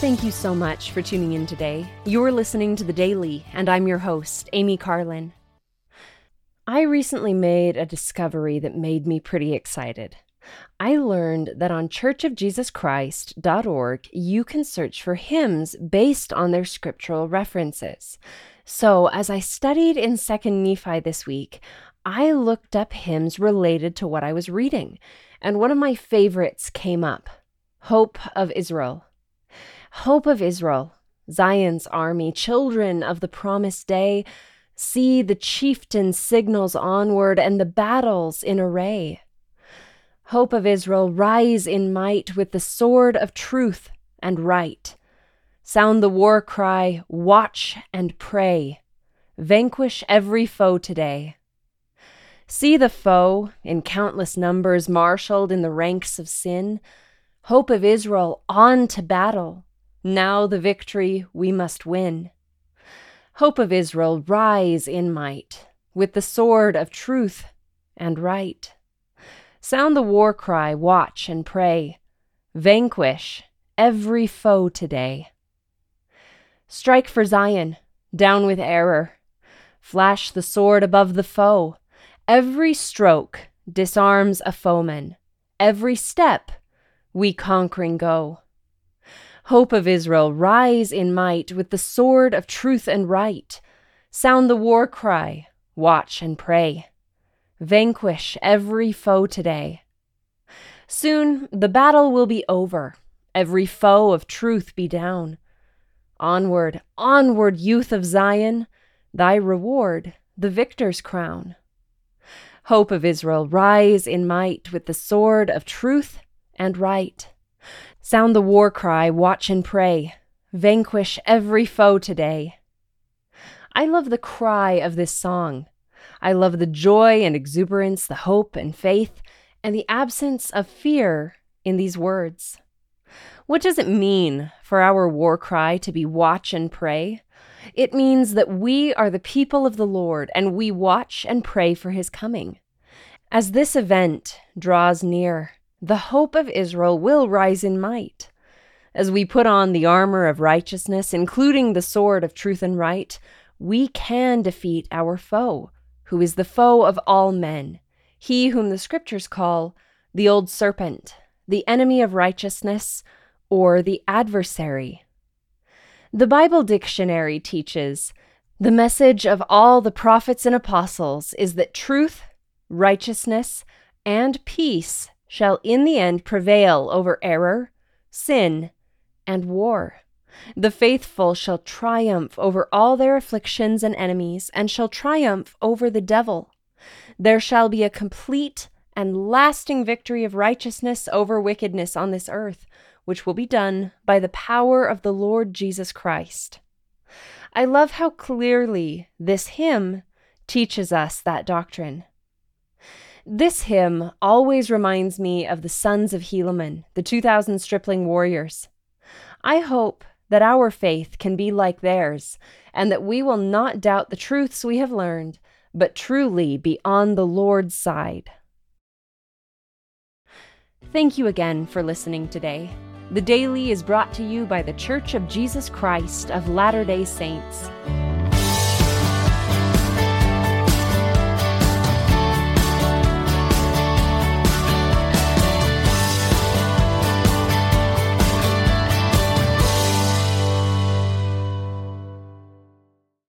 Thank you so much for tuning in today. You're listening to The Daily, and I'm your host, Amy Carlin. I recently made a discovery that made me pretty excited. I learned that on churchofjesuschrist.org, you can search for hymns based on their scriptural references. So, as I studied in 2nd Nephi this week, I looked up hymns related to what I was reading, and one of my favorites came up Hope of Israel. Hope of Israel, Zion's army, children of the promised day, see the chieftain signals onward and the battles in array. Hope of Israel, rise in might with the sword of truth and right. Sound the war cry, watch and pray. Vanquish every foe today. See the foe, in countless numbers, marshaled in the ranks of sin. Hope of Israel, on to battle. Now the victory we must win. Hope of Israel, rise in might, with the sword of truth and right. Sound the war cry, watch and pray. Vanquish every foe today. Strike for Zion, down with error. Flash the sword above the foe. Every stroke disarms a foeman. Every step we conquering go. Hope of Israel, rise in might with the sword of truth and right. Sound the war cry, watch and pray. Vanquish every foe today. Soon the battle will be over, every foe of truth be down. Onward, onward, youth of Zion, thy reward, the victor's crown. Hope of Israel, rise in might with the sword of truth and right. Sound the war cry, watch and pray. Vanquish every foe today. I love the cry of this song. I love the joy and exuberance, the hope and faith, and the absence of fear in these words. What does it mean for our war cry to be watch and pray? It means that we are the people of the Lord and we watch and pray for his coming. As this event draws near, the hope of Israel will rise in might. As we put on the armor of righteousness, including the sword of truth and right, we can defeat our foe who is the foe of all men, he whom the scriptures call the old serpent, the enemy of righteousness, or the adversary. The Bible dictionary teaches the message of all the prophets and apostles is that truth, righteousness, and peace shall in the end prevail over error, sin, and war. The faithful shall triumph over all their afflictions and enemies, and shall triumph over the devil. There shall be a complete and lasting victory of righteousness over wickedness on this earth, which will be done by the power of the Lord Jesus Christ. I love how clearly this hymn teaches us that doctrine. This hymn always reminds me of the sons of Helaman, the 2000 stripling warriors. I hope that our faith can be like theirs, and that we will not doubt the truths we have learned, but truly be on the Lord's side. Thank you again for listening today. The Daily is brought to you by The Church of Jesus Christ of Latter day Saints.